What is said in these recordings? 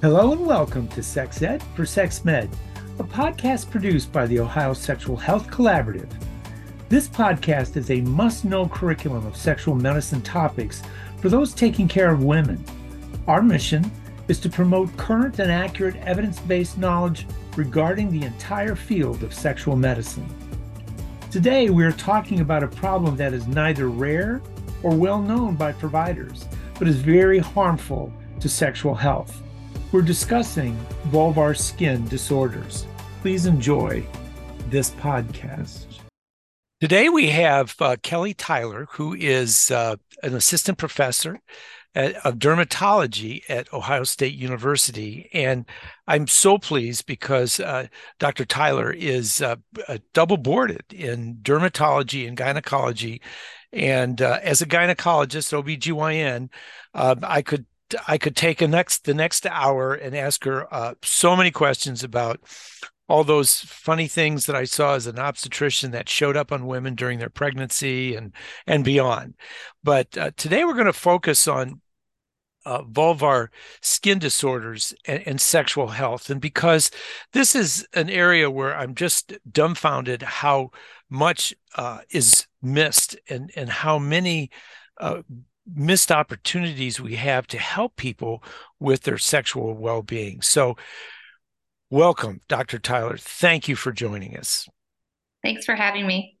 Hello and welcome to Sex Ed for Sex Med, a podcast produced by the Ohio Sexual Health Collaborative. This podcast is a must know curriculum of sexual medicine topics for those taking care of women. Our mission is to promote current and accurate evidence based knowledge regarding the entire field of sexual medicine. Today, we are talking about a problem that is neither rare or well known by providers, but is very harmful to sexual health. We're discussing vulvar skin disorders. Please enjoy this podcast. Today we have uh, Kelly Tyler, who is uh, an assistant professor at, of dermatology at Ohio State University. And I'm so pleased because uh, Dr. Tyler is uh, double boarded in dermatology and gynecology. And uh, as a gynecologist, OBGYN, uh, I could I could take a next the next hour and ask her uh, so many questions about all those funny things that I saw as an obstetrician that showed up on women during their pregnancy and and beyond. But uh, today we're going to focus on uh, vulvar skin disorders and, and, sexual health, and because this is an area where I'm just dumbfounded how much uh, is missed and and how many uh, missed opportunities we have to help people with their sexual well-being. So welcome, Dr. Tyler. Thank you for joining us. Thanks for having me.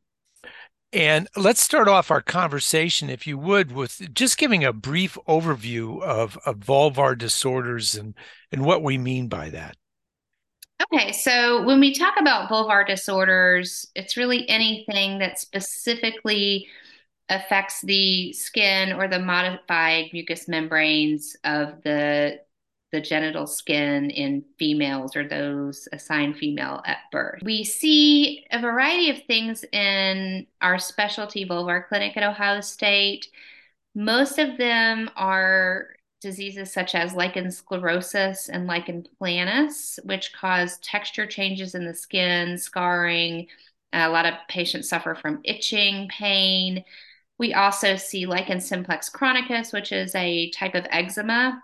And let's start off our conversation, if you would, with just giving a brief overview of, of vulvar disorders and, and what we mean by that. Okay, so when we talk about vulvar disorders, it's really anything that specifically affects the skin or the modified mucous membranes of the the genital skin in females or those assigned female at birth. We see a variety of things in our specialty vulvar clinic at Ohio State. Most of them are diseases such as lichen sclerosis and lichen planus, which cause texture changes in the skin, scarring. A lot of patients suffer from itching, pain, we also see lichen simplex chronicus, which is a type of eczema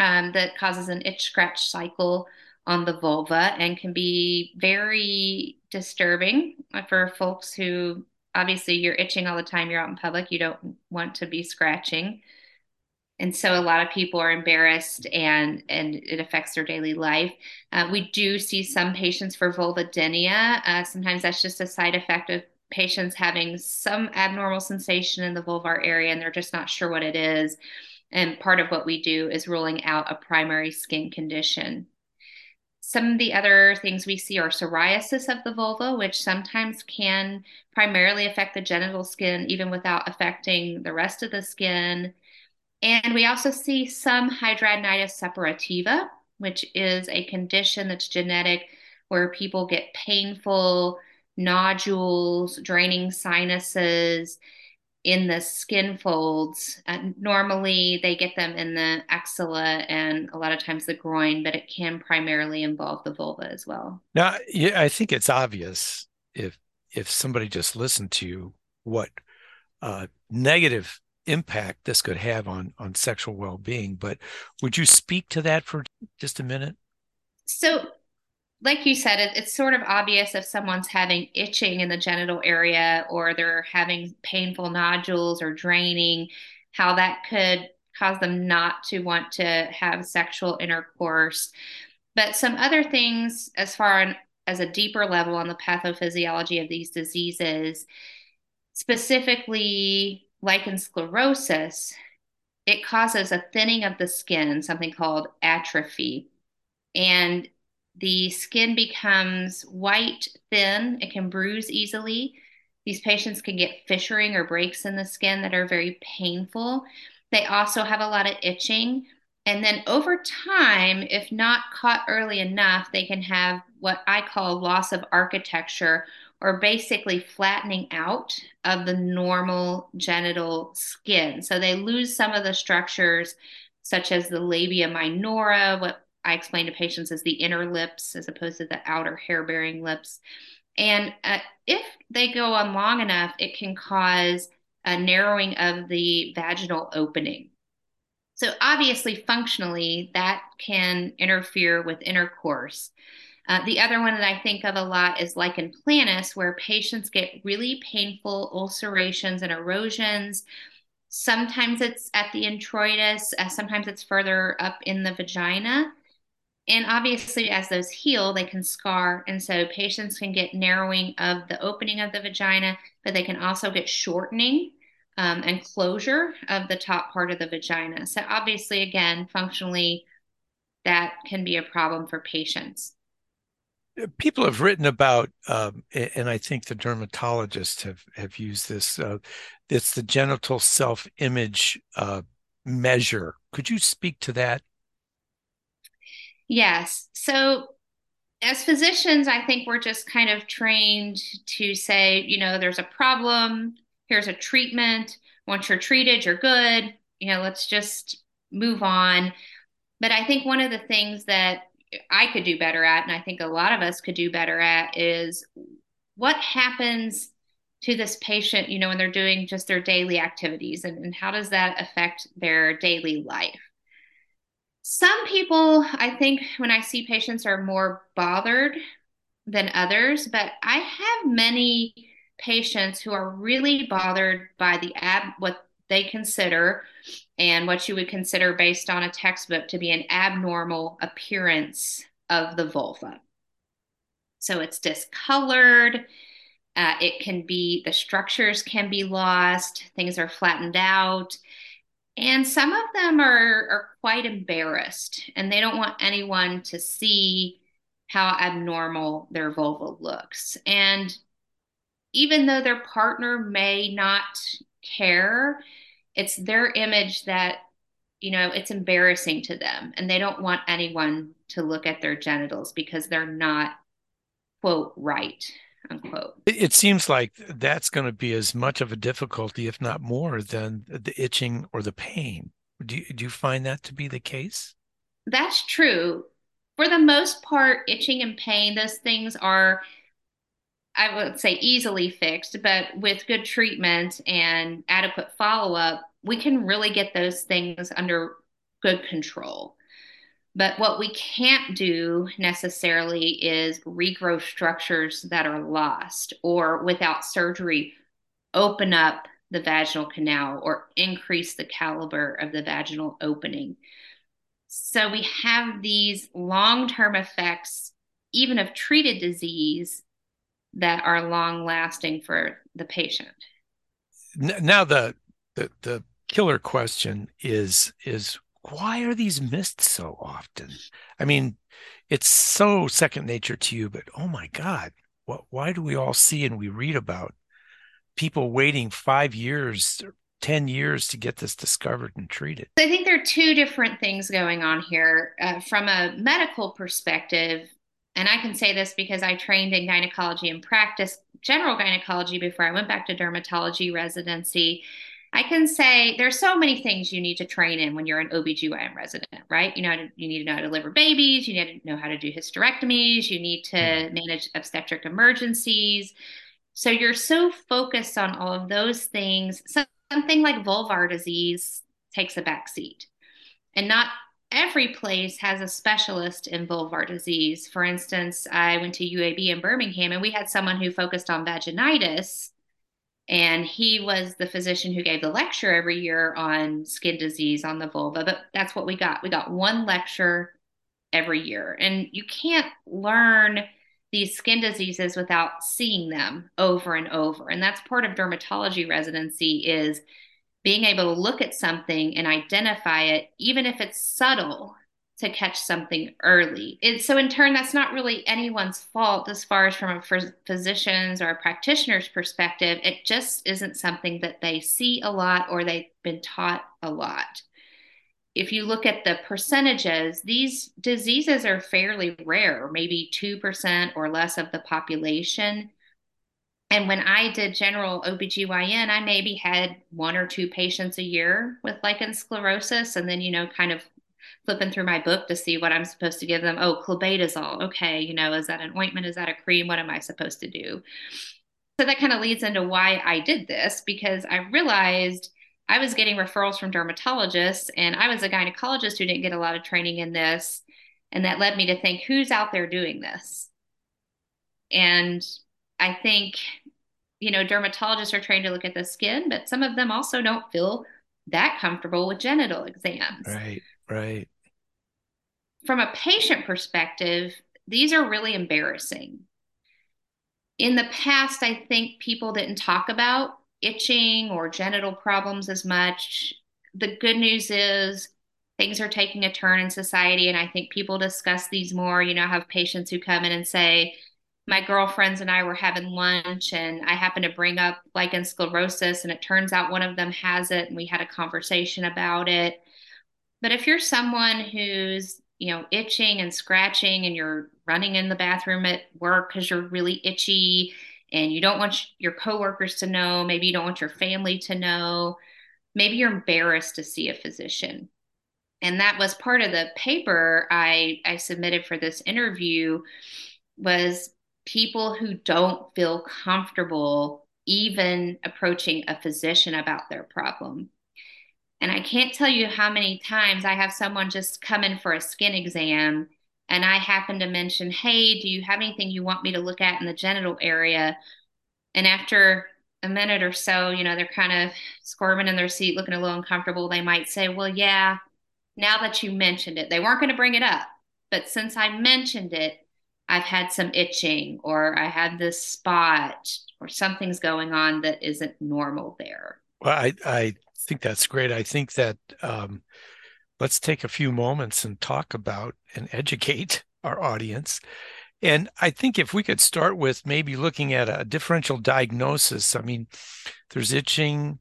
um, that causes an itch scratch cycle on the vulva and can be very disturbing for folks who obviously you're itching all the time, you're out in public, you don't want to be scratching. And so a lot of people are embarrassed and and it affects their daily life. Uh, we do see some patients for vulvodynia. Uh, sometimes that's just a side effect of patients having some abnormal sensation in the vulvar area and they're just not sure what it is. And part of what we do is ruling out a primary skin condition. Some of the other things we see are psoriasis of the vulva, which sometimes can primarily affect the genital skin, even without affecting the rest of the skin. And we also see some hidradenitis suppurativa, which is a condition that's genetic where people get painful nodules, draining sinuses in the skin folds. Uh, normally, they get them in the axilla and a lot of times the groin, but it can primarily involve the vulva as well. Now, yeah, I think it's obvious if if somebody just listened to you what uh, negative impact this could have on on sexual well-being. But would you speak to that for just a minute? So like you said, it, it's sort of obvious if someone's having itching in the genital area or they're having painful nodules or draining, how that could cause them not to want to have sexual intercourse. But some other things, as far as a deeper level on the pathophysiology of these diseases, specifically lichen sclerosus, it causes a thinning of the skin, something called atrophy. And the skin becomes white, thin. It can bruise easily. These patients can get fissuring or breaks in the skin that are very painful. They also have a lot of itching. And then over time, if not caught early enough, they can have what I call loss of architecture or basically flattening out of the normal genital skin. So they lose some of the structures, such as the labia minora, what I explain to patients as the inner lips as opposed to the outer hair bearing lips. And uh, if they go on long enough, it can cause a narrowing of the vaginal opening. So, obviously, functionally, that can interfere with intercourse. Uh, the other one that I think of a lot is lichen planus, where patients get really painful ulcerations and erosions. Sometimes it's at the introitus, uh, sometimes it's further up in the vagina. And obviously, as those heal, they can scar. And so patients can get narrowing of the opening of the vagina, but they can also get shortening um, and closure of the top part of the vagina. So, obviously, again, functionally, that can be a problem for patients. People have written about, um, and I think the dermatologists have have used this. Uh, it's the genital self image uh, measure. Could you speak to that? Yes. So, as physicians, I think we're just kind of trained to say, you know, there's a problem, here's a treatment. Once you're treated, you're good. You know, let's just move on. But I think one of the things that I could do better at, and I think a lot of us could do better at, is what happens to this patient, you know, when they're doing just their daily activities and, and how does that affect their daily life? Some people, I think, when I see patients, are more bothered than others, but I have many patients who are really bothered by the ab what they consider and what you would consider based on a textbook to be an abnormal appearance of the vulva. So it's discolored. Uh, it can be the structures can be lost. Things are flattened out. And some of them are, are quite embarrassed and they don't want anyone to see how abnormal their vulva looks. And even though their partner may not care, it's their image that, you know, it's embarrassing to them and they don't want anyone to look at their genitals because they're not, quote, right unquote. It seems like that's going to be as much of a difficulty, if not more, than the itching or the pain. Do you, do you find that to be the case? That's true. For the most part, itching and pain, those things are, I would say, easily fixed, but with good treatment and adequate follow up, we can really get those things under good control. But what we can't do necessarily is regrow structures that are lost or without surgery, open up the vaginal canal or increase the caliber of the vaginal opening. So we have these long term effects, even of treated disease, that are long lasting for the patient. Now, the, the, the killer question is is why are these missed so often? I mean, it's so second nature to you, but oh my God, what, why do we all see and we read about people waiting five years, 10 years to get this discovered and treated? I think there are two different things going on here. Uh, from a medical perspective, and I can say this because I trained in gynecology and practice general gynecology before I went back to dermatology residency. I can say there's so many things you need to train in when you're an OBGYN resident, right? You know, to, you need to know how to deliver babies, you need to know how to do hysterectomies, you need to mm-hmm. manage obstetric emergencies. So you're so focused on all of those things. Something like vulvar disease takes a back seat. And not every place has a specialist in vulvar disease. For instance, I went to UAB in Birmingham and we had someone who focused on vaginitis and he was the physician who gave the lecture every year on skin disease on the vulva. But that's what we got. We got one lecture every year. And you can't learn these skin diseases without seeing them over and over. And that's part of dermatology residency is being able to look at something and identify it, even if it's subtle, to catch something early. It, so, in turn, that's not really anyone's fault as far as from a physician's or a practitioner's perspective. It just isn't something that they see a lot or they've been taught a lot. If you look at the percentages, these diseases are fairly rare, maybe 2% or less of the population. And when I did general OBGYN, I maybe had one or two patients a year with lichen sclerosus, and then, you know, kind of flipping through my book to see what I'm supposed to give them. Oh, clobetasol. Okay, you know, is that an ointment? Is that a cream? What am I supposed to do? So that kind of leads into why I did this because I realized I was getting referrals from dermatologists, and I was a gynecologist who didn't get a lot of training in this. And that led me to think who's out there doing this? And I think, you know, dermatologists are trained to look at the skin, but some of them also don't feel that comfortable with genital exams. Right, right. From a patient perspective, these are really embarrassing. In the past, I think people didn't talk about itching or genital problems as much. The good news is things are taking a turn in society, and I think people discuss these more. You know, I have patients who come in and say, my girlfriends and I were having lunch and I happened to bring up lichen sclerosus and it turns out one of them has it and we had a conversation about it. But if you're someone who's, you know, itching and scratching and you're running in the bathroom at work because you're really itchy and you don't want your coworkers to know, maybe you don't want your family to know, maybe you're embarrassed to see a physician. And that was part of the paper I, I submitted for this interview was people who don't feel comfortable even approaching a physician about their problem. And I can't tell you how many times I have someone just come in for a skin exam and I happen to mention, Hey, do you have anything you want me to look at in the genital area? And after a minute or so, you know, they're kind of squirming in their seat, looking a little uncomfortable. They might say, Well, yeah, now that you mentioned it, they weren't going to bring it up. But since I mentioned it, I've had some itching or I had this spot or something's going on that isn't normal there. Well, I, I think that's great. I think that um, let's take a few moments and talk about and educate our audience. And I think if we could start with maybe looking at a differential diagnosis, I mean, there's itching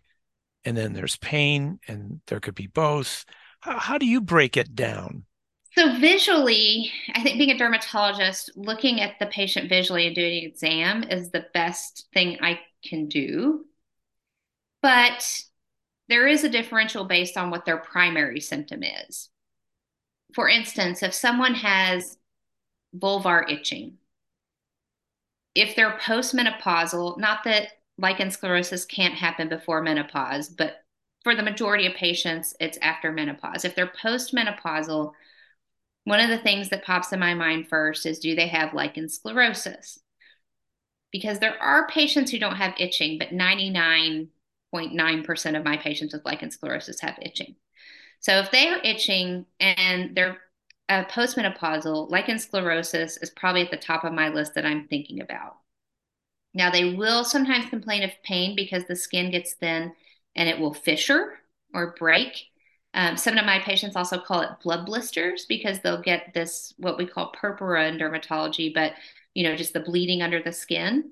and then there's pain, and there could be both. How, how do you break it down? So visually, I think being a dermatologist, looking at the patient visually and doing an exam is the best thing I can do. But there is a differential based on what their primary symptom is. For instance, if someone has vulvar itching, if they're postmenopausal, not that lichen sclerosus can't happen before menopause, but for the majority of patients, it's after menopause. If they're postmenopausal, one of the things that pops in my mind first is do they have lichen sclerosus? Because there are patients who don't have itching, but 99.9% of my patients with lichen sclerosis have itching. So if they are itching and they're uh, postmenopausal, lichen sclerosis is probably at the top of my list that I'm thinking about. Now, they will sometimes complain of pain because the skin gets thin and it will fissure or break. Um, some of my patients also call it blood blisters because they'll get this what we call purpura in dermatology, but you know, just the bleeding under the skin.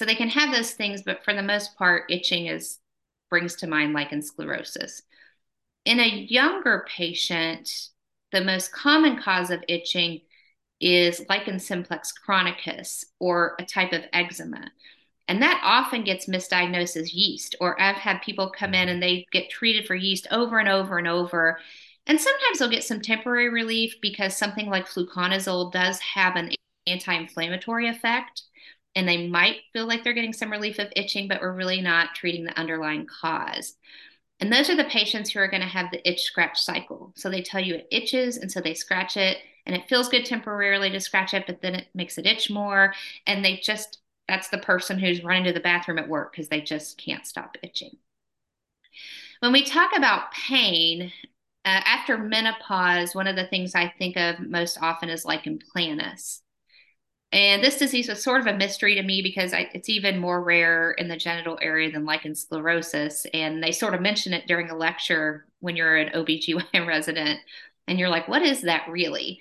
So they can have those things, but for the most part, itching is brings to mind lichen sclerosis. In a younger patient, the most common cause of itching is lichen simplex chronicus or a type of eczema. And that often gets misdiagnosed as yeast. Or I've had people come in and they get treated for yeast over and over and over. And sometimes they'll get some temporary relief because something like fluconazole does have an anti inflammatory effect. And they might feel like they're getting some relief of itching, but we're really not treating the underlying cause. And those are the patients who are going to have the itch scratch cycle. So they tell you it itches, and so they scratch it, and it feels good temporarily to scratch it, but then it makes it itch more. And they just that's the person who's running to the bathroom at work because they just can't stop itching. When we talk about pain, uh, after menopause, one of the things I think of most often is lichen planus. And this disease was sort of a mystery to me because I, it's even more rare in the genital area than lichen sclerosus. And they sort of mention it during a lecture when you're an OBGYN resident. And you're like, what is that really?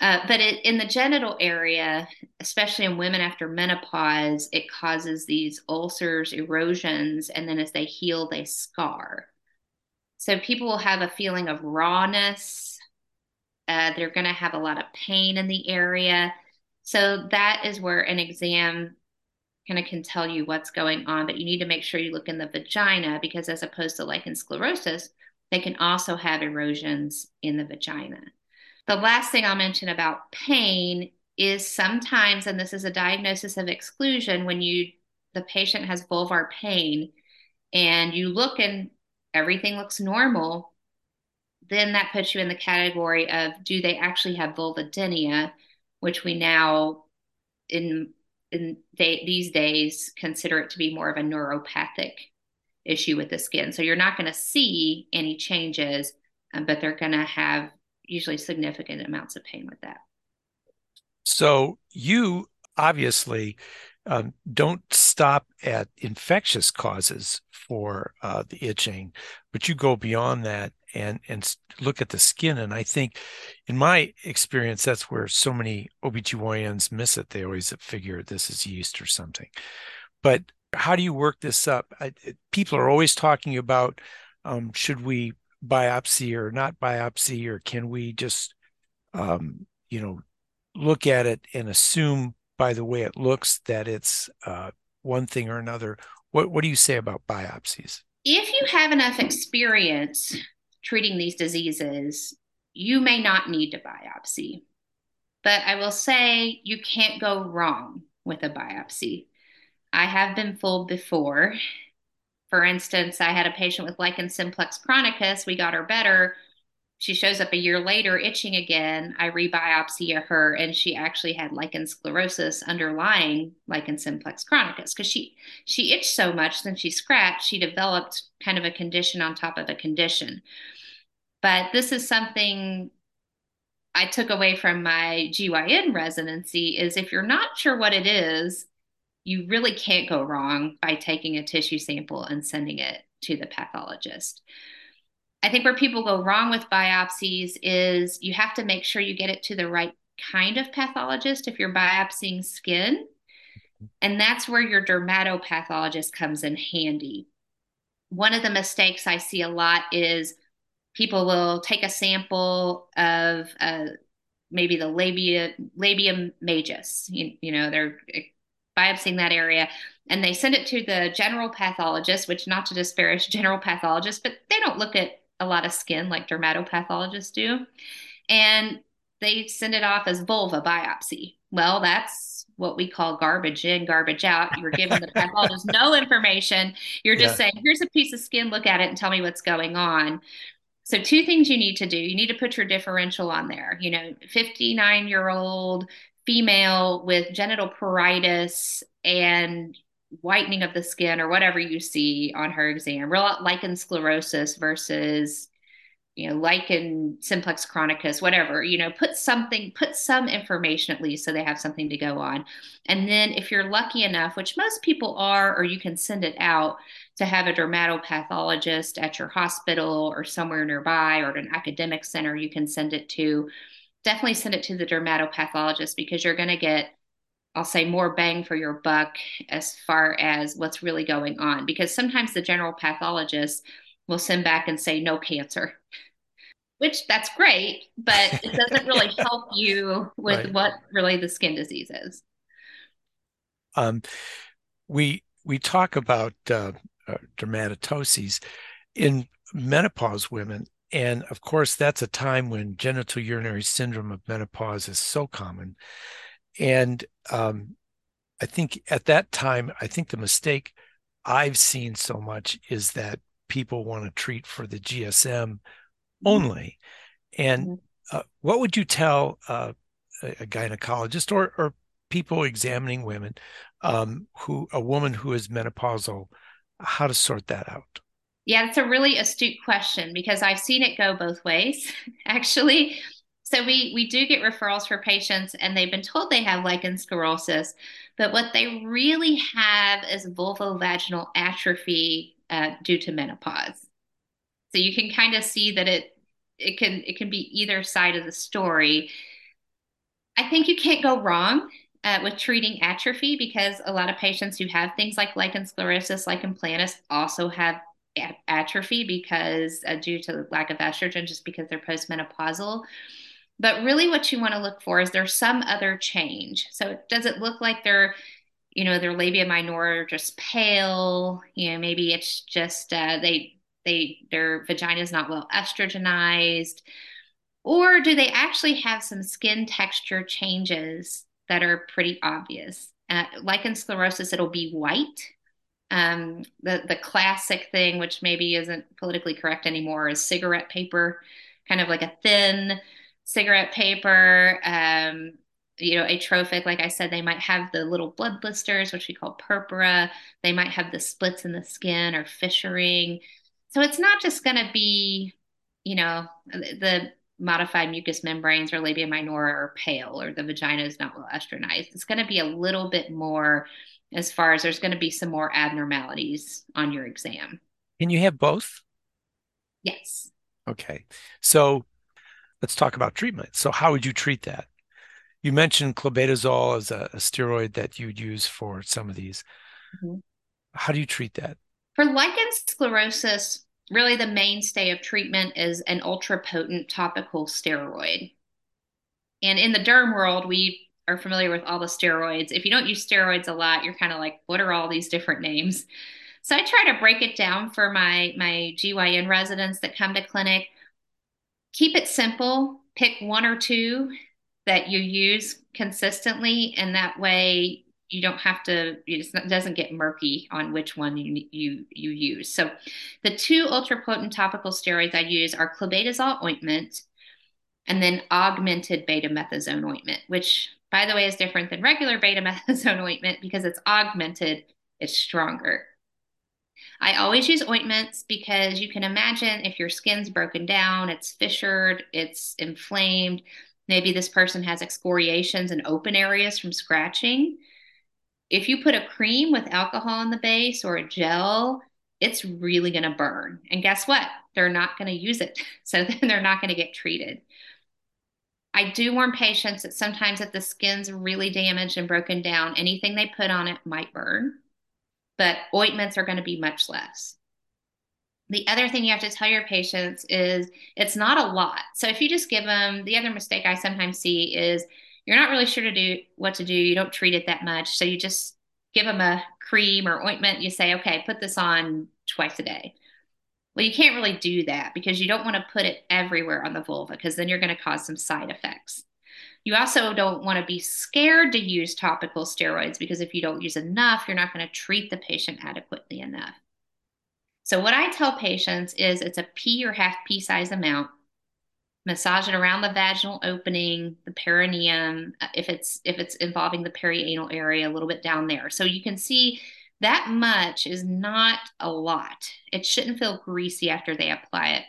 Uh, but it, in the genital area, especially in women after menopause, it causes these ulcers, erosions, and then as they heal, they scar. So people will have a feeling of rawness. Uh, they're going to have a lot of pain in the area. So that is where an exam kind of can tell you what's going on, but you need to make sure you look in the vagina because as opposed to lichen sclerosis, they can also have erosions in the vagina. The last thing I'll mention about pain is sometimes, and this is a diagnosis of exclusion, when you the patient has vulvar pain and you look and everything looks normal, then that puts you in the category of do they actually have vulvodynia, which we now in in they, these days consider it to be more of a neuropathic issue with the skin. So you're not going to see any changes, um, but they're going to have usually significant amounts of pain with that. So you obviously um, don't stop at infectious causes for uh, the itching, but you go beyond that and and look at the skin. And I think, in my experience, that's where so many OBGYNs miss it. They always figure this is yeast or something. But how do you work this up? I, people are always talking about um, should we biopsy or not biopsy, or can we just, um, you know, look at it and assume by the way it looks that it's uh, one thing or another. What what do you say about biopsies? If you have enough experience treating these diseases, you may not need to biopsy. But I will say you can't go wrong with a biopsy. I have been fooled before. For instance, I had a patient with lichen simplex chronicus. We got her better she shows up a year later itching again. I rebiopsy her, and she actually had lichen sclerosis underlying lichen simplex chronicus because she she itched so much. Then she scratched. She developed kind of a condition on top of a condition. But this is something I took away from my GYN residency is if you're not sure what it is, you really can't go wrong by taking a tissue sample and sending it to the pathologist. I think where people go wrong with biopsies is you have to make sure you get it to the right kind of pathologist if you're biopsying skin. And that's where your dermatopathologist comes in handy. One of the mistakes I see a lot is people will take a sample of uh, maybe the labia labium majus. You, you know, they're biopsying that area and they send it to the general pathologist, which not to disparage general pathologists, but they don't look at a lot of skin like dermatopathologists do. And they send it off as vulva biopsy. Well, that's what we call garbage in, garbage out. You're giving the pathologist no information. You're just yeah. saying, here's a piece of skin, look at it and tell me what's going on. So, two things you need to do you need to put your differential on there. You know, 59 year old female with genital pruritus and whitening of the skin or whatever you see on her exam, real lichen sclerosis versus you know lichen simplex chronicus whatever you know put something put some information at least so they have something to go on. And then if you're lucky enough which most people are or you can send it out to have a dermatopathologist at your hospital or somewhere nearby or at an academic center you can send it to definitely send it to the dermatopathologist because you're going to get I'll say more bang for your buck as far as what's really going on. Because sometimes the general pathologist will send back and say no cancer, which that's great, but it doesn't really help you with right. what really the skin disease is. Um, we we talk about uh, uh, dermatoses in menopause women, and of course that's a time when genital urinary syndrome of menopause is so common and um, I think at that time, I think the mistake I've seen so much is that people want to treat for the GSM mm-hmm. only. And mm-hmm. uh, what would you tell uh, a gynecologist or, or people examining women um, who a woman who is menopausal, how to sort that out? Yeah, it's a really astute question because I've seen it go both ways, actually. So we we do get referrals for patients, and they've been told they have lichen sclerosis, but what they really have is vulvovaginal atrophy uh, due to menopause. So you can kind of see that it it can it can be either side of the story. I think you can't go wrong uh, with treating atrophy because a lot of patients who have things like lichen sclerosis, lichen planus, also have atrophy because uh, due to lack of estrogen, just because they're postmenopausal. But really, what you want to look for is there's some other change. So, does it look like they're, you know, their labia minora just pale? You know, maybe it's just uh, they they their vagina is not well estrogenized, or do they actually have some skin texture changes that are pretty obvious? Uh, in sclerosis, it'll be white. Um, the the classic thing, which maybe isn't politically correct anymore, is cigarette paper, kind of like a thin cigarette paper. Um, you know, atrophic, like I said, they might have the little blood blisters, which we call purpura. They might have the splits in the skin or fissuring. So it's not just going to be, you know, the modified mucous membranes or labia minora are pale or the vagina is not well estrogenized. It's going to be a little bit more as far as there's going to be some more abnormalities on your exam. Can you have both? Yes. Okay. So let's talk about treatment. So how would you treat that? You mentioned clobetasol as a, a steroid that you'd use for some of these. Mm-hmm. How do you treat that? For lichen sclerosis, really the mainstay of treatment is an ultra potent topical steroid. And in the derm world, we are familiar with all the steroids. If you don't use steroids a lot, you're kind of like, what are all these different names? So I try to break it down for my my GYN residents that come to clinic. Keep it simple. Pick one or two that you use consistently, and that way you don't have to. It doesn't get murky on which one you you you use. So, the two ultra potent topical steroids I use are clobetasol ointment, and then augmented betamethasone ointment, which by the way is different than regular betamethasone ointment because it's augmented. It's stronger. I always use ointments because you can imagine if your skin's broken down, it's fissured, it's inflamed, Maybe this person has excoriations and open areas from scratching. If you put a cream with alcohol in the base or a gel, it's really going to burn. And guess what? They're not going to use it. So then they're not going to get treated. I do warn patients that sometimes if the skin's really damaged and broken down, anything they put on it might burn, but ointments are going to be much less. The other thing you have to tell your patients is it's not a lot. So if you just give them, the other mistake I sometimes see is you're not really sure to do what to do. You don't treat it that much. So you just give them a cream or ointment. You say, okay, put this on twice a day. Well, you can't really do that because you don't want to put it everywhere on the vulva because then you're going to cause some side effects. You also don't want to be scared to use topical steroids because if you don't use enough, you're not going to treat the patient adequately enough. So what I tell patients is it's a pea or half pea size amount. Massage it around the vaginal opening, the perineum, uh, if it's if it's involving the perianal area, a little bit down there. So you can see that much is not a lot. It shouldn't feel greasy after they apply it.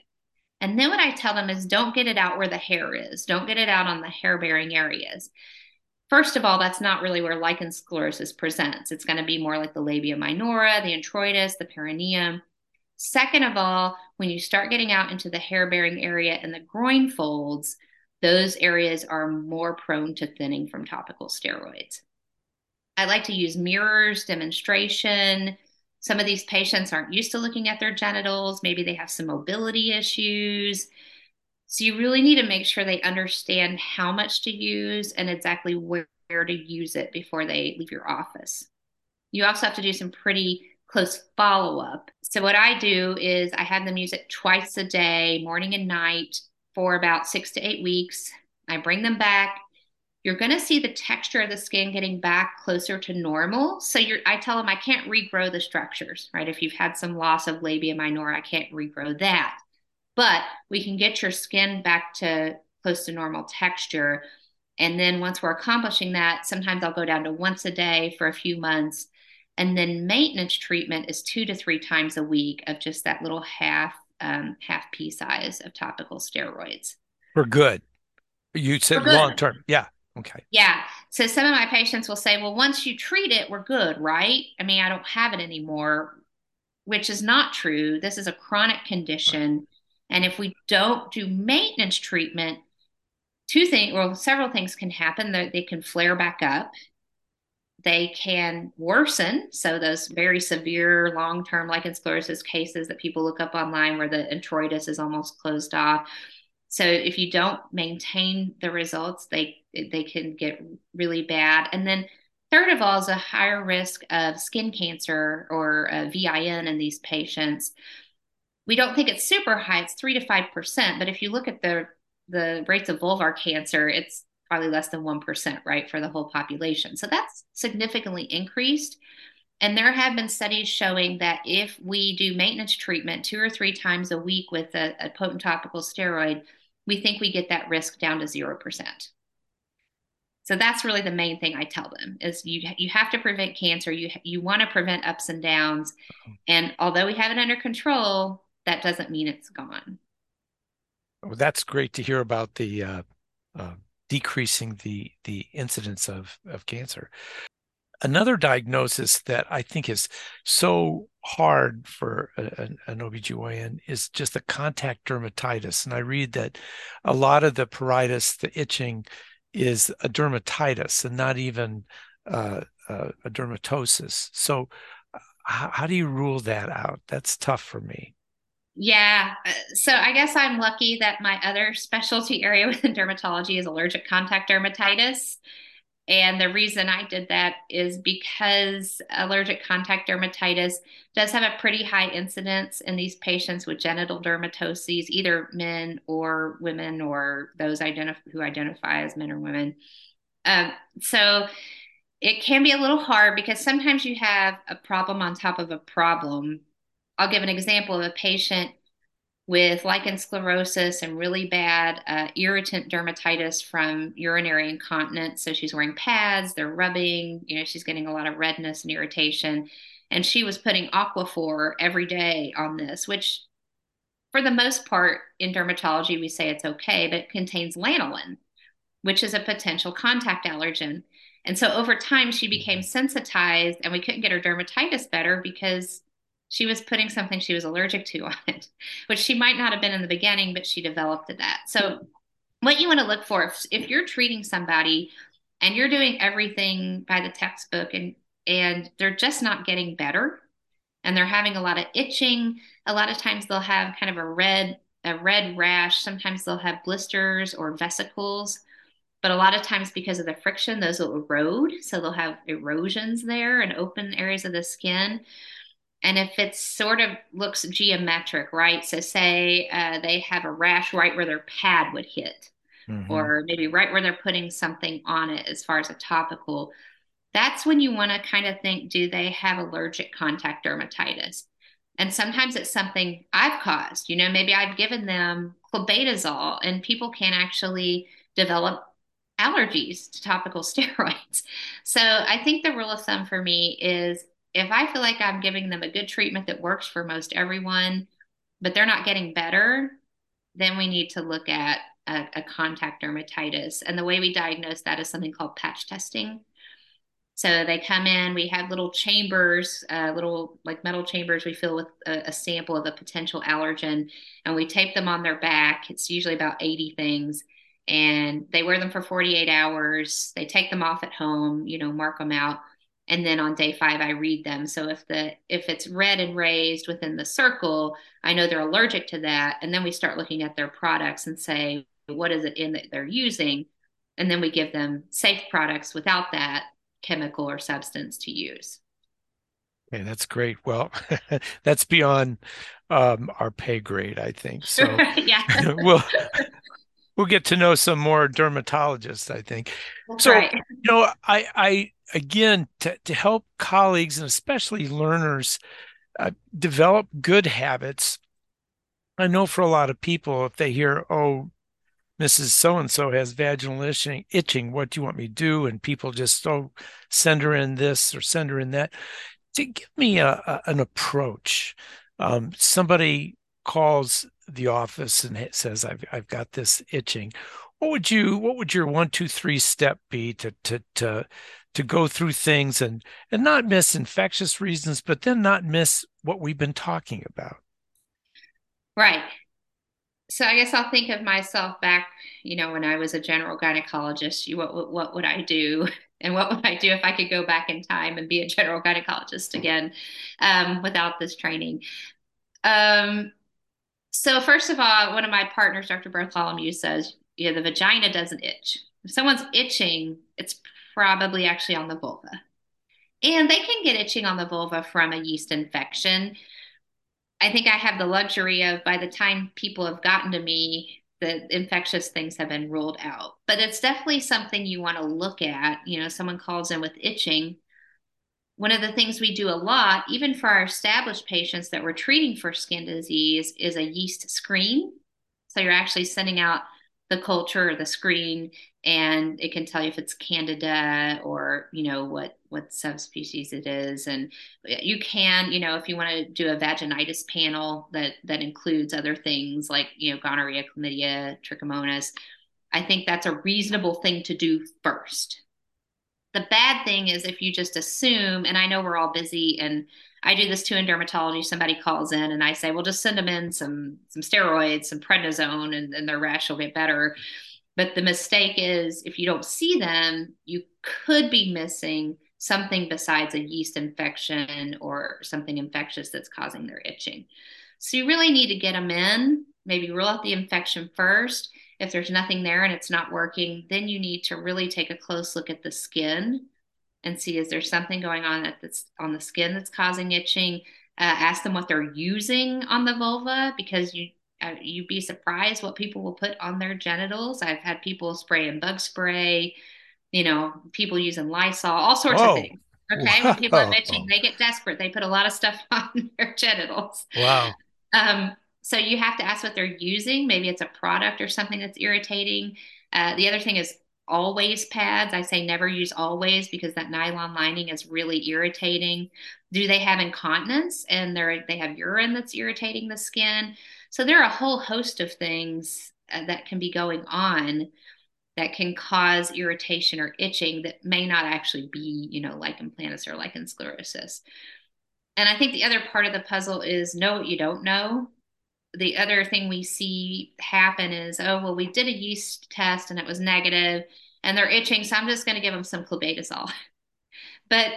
And then what I tell them is don't get it out where the hair is. Don't get it out on the hair bearing areas. First of all, that's not really where lichen sclerosis presents. It's going to be more like the labia minora, the introitus, the perineum. Second of all, when you start getting out into the hair bearing area and the groin folds, those areas are more prone to thinning from topical steroids. I like to use mirrors, demonstration. Some of these patients aren't used to looking at their genitals. Maybe they have some mobility issues. So you really need to make sure they understand how much to use and exactly where, to use it before they leave your office. You also have to do some pretty close follow up. So, what I do is I have them use it twice a day, morning and night, for about six to eight weeks. I bring them back. You're going to see the texture of the skin getting back closer to normal. So you're, I tell them I can't regrow the structures, right? If you've had some loss of labia minora, I can't regrow that. But we can get your skin back to close to normal texture. And then once we're accomplishing that, sometimes I'll go down to once a day for a few months and then maintenance treatment is two to three times a week of just that little half um, half pea size of topical steroids. For good. You said long term. Yeah. Okay. Yeah. So some of my patients will say, well, once you treat it, we're good, right? I mean, I don't have it anymore, which is not true. This is a chronic condition. Right. And if we don't do maintenance treatment, two things, well, several things can happen. They, they can flare back up they can worsen. So those very severe long-term lichen sclerosis cases that people look up online where the introitus is almost closed off. So if you don't maintain the results, they they can get really bad. And then third of all is a higher risk of skin cancer or VIN in these patients. We don't think it's super high; it's three to five percent. But if you look at the the rates of vulvar cancer, it's probably less than 1%, right, for the whole population. So that's significantly increased. And there have been studies showing that if we do maintenance treatment two or three times a week with a, a potent topical steroid, we think we get that risk down to 0%. So that's really the main thing I tell them is you you have to prevent cancer. You you want to prevent ups and downs, and although we have it under control, that doesn't mean it's gone. Well, that's great to hear about the uh, uh, decreasing the the incidence of of cancer. Another diagnosis that I think is so hard for an, an OBGYN is just the contact dermatitis. And I read that a lot of the pruritus, the itching, is a dermatitis and not even uh, uh, a dermatosis. So, how, how do you rule that out? That's tough for me. Yeah. Uh, so I guess I'm lucky that my other specialty area within dermatology is allergic contact dermatitis. And the reason I did that is because allergic contact dermatitis does have a pretty high incidence in these patients with genital dermatoses, either men or women or those identif- who identify as men or women. Um, so it can be a little hard because sometimes you have a problem on top of a problem. I'll give an example of a patient with lichen sclerosis and really bad uh, irritant dermatitis from urinary incontinence. So she's wearing pads, they're rubbing, you know, she's getting a lot of redness and irritation. And she was putting Aquaphor every day on this, which for the most part in dermatology, we say it's okay, but it contains lanolin, which is a potential contact allergen. And so over time, she became sensitized, and we couldn't get her dermatitis better because she was putting something she was allergic to on it, which she might not have been in the beginning, but she developed that. So, what you want to look for if, if you're treating somebody and you're doing everything by the textbook and and they're just not getting better and they're having a lot of itching, a lot of times they'll have kind of a red a red rash, sometimes they'll have blisters or vesicles. But a lot of times, because of the friction, those will erode. So they'll have erosions there and open areas of the skin and if it sort of looks geometric, right? So, say uh, they have a rash right where their pad would hit, mm-hmm. or maybe right where they're putting something on it as far as a topical, that's when you want to kind of think do they have allergic contact dermatitis? And sometimes it's something I've caused. You know, maybe I've given them clobetasol, and people can actually develop allergies to topical steroids. So I think the rule of thumb for me is if I feel like I'm giving them a good treatment that works for most everyone, but they're not getting better, then we need to look at a, a, contact dermatitis. And the way we diagnose that is something called patch testing. So they come in, we have little chambers, uh, little like metal chambers we fill with a, a, sample of a potential allergen, and we tape them on their back. It's usually about 80 things. And they wear them for 48 hours. They take them off at home, you know, mark them out and then on day five i read them. So if the if it's red and raised within the circle i know they're allergic to that. And then we start looking at their products and say what is it in that they're using? And then we give them safe products without that chemical or substance to use. Okay that's great. Well that's beyond um, our pay grade i think. So yeah. we'll we'll get to know some more dermatologists i think. That's so right. you know i i again to, to help colleagues and especially learners uh, develop good habits. I know for a lot of people if they hear oh mrs so and so has vaginal itching, itching what do you want me to do? and people just oh send her in this or send her in that. To give me a, a an approach. Um, somebody calls the office and says I've, I've got this itching. What would you what would your one two three step be to to to to go through things and and not miss infectious reasons but then not miss what we've been talking about. Right. So i guess i'll think of myself back you know when i was a general gynecologist you what what would i do? And what would i do if i could go back in time and be a general gynecologist again um, without this training? Um, so first of all one of my partners dr bartholomew says yeah the vagina doesn't itch. If someone's itching it's probably actually on the vulva. And they can get itching on the vulva from a yeast infection. I think I have the luxury of by the time people have gotten to me, the infectious things have been ruled out. But it's definitely something you want to look at. You know, someone calls in with itching. one of the things we do a lot, even for our established patients that we're treating for skin disease, is a yeast screen. So you're actually sending out the culture or the screen and it can tell you if it's candida or you know what what subspecies it is and you can you know if you want to do a vaginitis panel that that includes other things like you know gonorrhea chlamydia trichomonas i think that's a reasonable thing to do first the bad thing is if you just assume and i know we're all busy and I do this too in dermatology. Somebody calls in and I say, well, just send them in some some steroids, some prednisone, and, and their rash will get better. But the mistake is if you don't see them, you could be missing something besides a yeast infection or something infectious that's causing their itching. So you really need to get them in, maybe rule out the infection first. If there's nothing there and it's not working, then you need to really take a close look at the skin and see is there something going on that's on the skin that's causing itching. Uh, ask them what they're using on the vulva because you uh, you'd be surprised what people will put on their genitals. I've had people spraying bug spray, you know, people using Lysol, all sorts Whoa. of things. Okay, when people are itching, they get desperate. They put a lot of stuff on their genitals. Wow. Um, so you have to ask what they're using. Maybe it's a product or something that's irritating. Uh, the other thing is always pads. I say never use always because that nylon lining is really irritating. Do they have incontinence and they they have urine that's irritating the skin? So there are a whole host of things uh, that can be going on that can cause irritation or itching that may not actually be, you know, lichen planus or lichen sclerosus. And I think the other part of the puzzle is know what you don't know the other thing we see happen is, oh, well, we did a yeast test and it was negative and they're itching. So I'm just going to give them some clobetasol. but,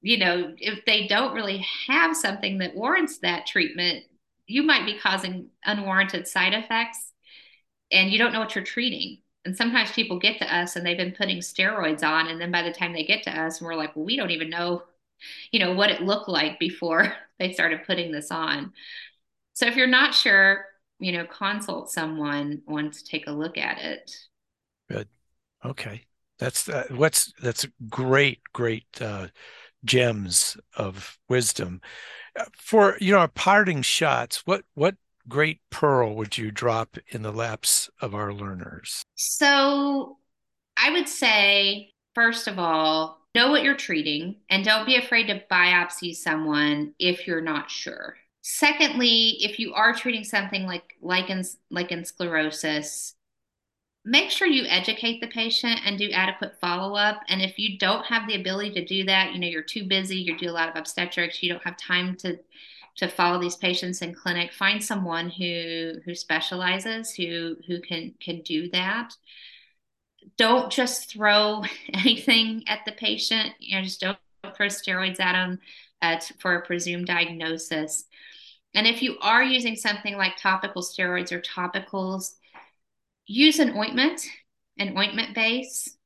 you know, if they don't really have something that warrants that treatment, you might be causing unwarranted side effects and you don't know what you're treating. And sometimes people get to us and they've been putting steroids on. And then by the time they get to us, we're like, well, we don't even know, you know, what it looked like before they started putting this on. So if you're not sure, you know, consult someone once take a look at it. Good. Okay. That's uh, what's that's great, great uh, gems of wisdom. Uh, for you know, our parting shots. What what great pearl would you drop in the laps of our learners? So, I would say first of all, know what you're treating, and don't be afraid to biopsy someone if you're not sure. Secondly, if you are treating something like lichen, lichen sclerosus, make sure you educate the patient and do adequate follow up. And if you don't have the ability to do that, you know, you're too busy, you do a lot of obstetrics, you don't have time to to follow these patients in clinic, find someone who who specializes, who who can can do that. Don't just throw anything at the patient. You know, just don't throw steroids at them uh, for a presumed diagnosis. And if you are using something like topical steroids or topicals, use an ointment, an ointment base,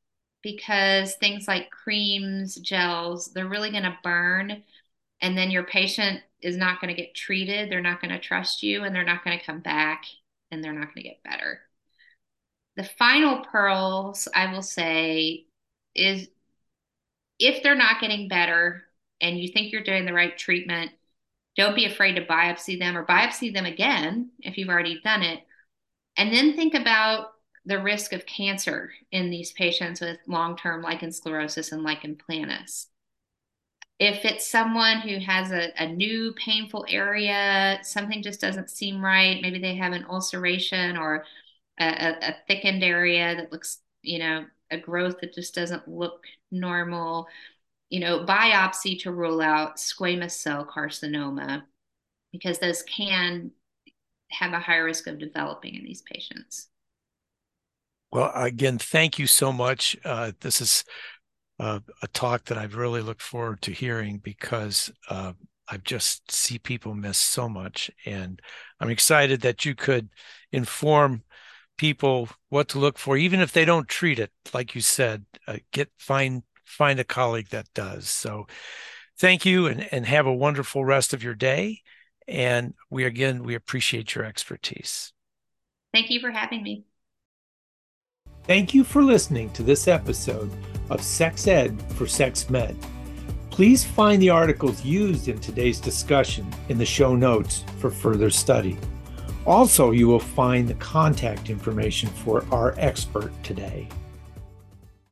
because things like creams, gels, they're really going to burn. And then your patient is not going to get treated. They're not going to trust you and they're not going to come back and they're not going to get better. The final pearls, I will say, is if they're not getting better and you think you're doing the right treatment, don't be afraid to biopsy them or biopsy them again if you've already done it. And then think about the risk of cancer in these patients with long term lichen sclerosus and lichen planus. If it's someone who has a, a new painful area, something just doesn't seem right, maybe they have an ulceration or a, a thickened area that looks, you know, a growth that just doesn't look normal you know, biopsy to rule out squamous cell carcinoma because those can have a higher risk of developing in these patients. Well, again, thank you so much. Uh, this is uh, a talk that I've really looked forward to hearing because uh, I just see people miss so much. And I'm excited that you could inform people what to look for, even if they don't treat it. Like you said, uh, get find find a colleague that does. So thank you and, and have a wonderful rest of your day. And we again, we appreciate your expertise. Thank you for having me. Thank you for listening to this episode of Sex Ed for Sex Med. Please find the articles used in today's discussion in the show notes for further study. Also, you will find the contact information for our expert today.